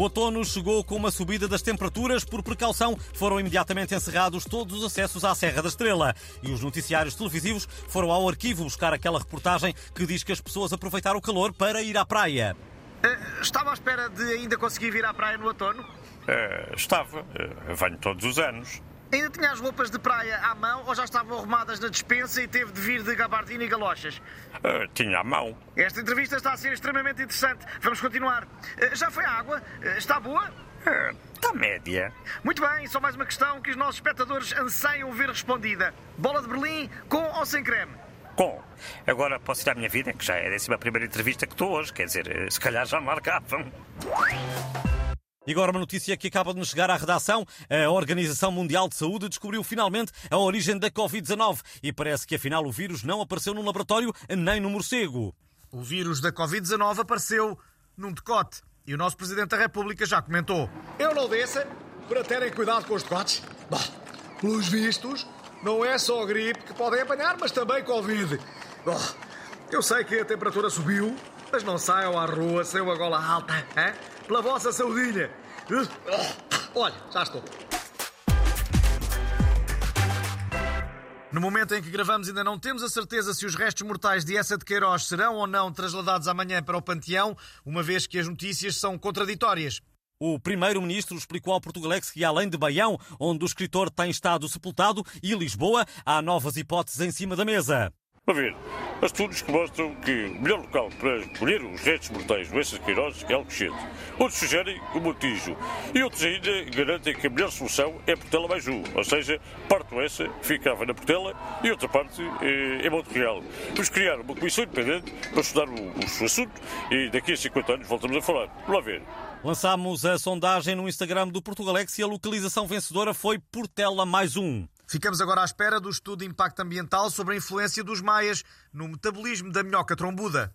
O outono chegou com uma subida das temperaturas. Por precaução, foram imediatamente encerrados todos os acessos à Serra da Estrela. E os noticiários televisivos foram ao arquivo buscar aquela reportagem que diz que as pessoas aproveitaram o calor para ir à praia. Uh, estava à espera de ainda conseguir vir à praia no outono? Uh, estava. Uh, venho todos os anos. Ainda tinha as roupas de praia à mão ou já estavam arrumadas na despensa e teve de vir de gabardina e galochas? Uh, tinha à mão. Esta entrevista está a ser extremamente interessante. Vamos continuar. Uh, já foi a água? Uh, está boa? Está média. Muito bem, só mais uma questão que os nossos espectadores anseiam ver respondida. Bola de Berlim com ou sem creme? Com. Agora posso ir à minha vida, que já é a décima primeira entrevista que estou hoje. Quer dizer, se calhar já marcavam. E agora uma notícia que acaba de nos chegar à redação. A Organização Mundial de Saúde descobriu finalmente a origem da Covid-19 e parece que afinal o vírus não apareceu no laboratório nem no morcego. O vírus da Covid-19 apareceu num decote e o nosso Presidente da República já comentou. Eu não disse para terem cuidado com os decotes. Bah, pelos vistos, não é só gripe que podem apanhar, mas também Covid. Bah, eu sei que a temperatura subiu, mas não saiam à rua sem uma gola alta, hein? pela vossa saudinha. Olha, já estou. No momento em que gravamos, ainda não temos a certeza se os restos mortais de Essa de Queiroz serão ou não trasladados amanhã para o Panteão, uma vez que as notícias são contraditórias. O primeiro-ministro explicou ao Portugalex que, além de Baião, onde o escritor tem estado sepultado, e Lisboa, há novas hipóteses em cima da mesa. A ver, estudos que mostram que o melhor local para escolher os restos mortais doenças de Queiroz é Alcochete. Outros sugerem o Montijo. E outros ainda garantem que a melhor solução é Portela Baiju. Ou seja, parte essa ficava na Portela e outra parte é, é Monte Real. Vamos criar uma comissão independente para estudar o, o assunto e daqui a 50 anos voltamos a falar. Vamos lá ver. Lançámos a sondagem no Instagram do Portugalex e a localização vencedora foi Portela mais um. Ficamos agora à espera do estudo de impacto ambiental sobre a influência dos maias no metabolismo da minhoca trombuda.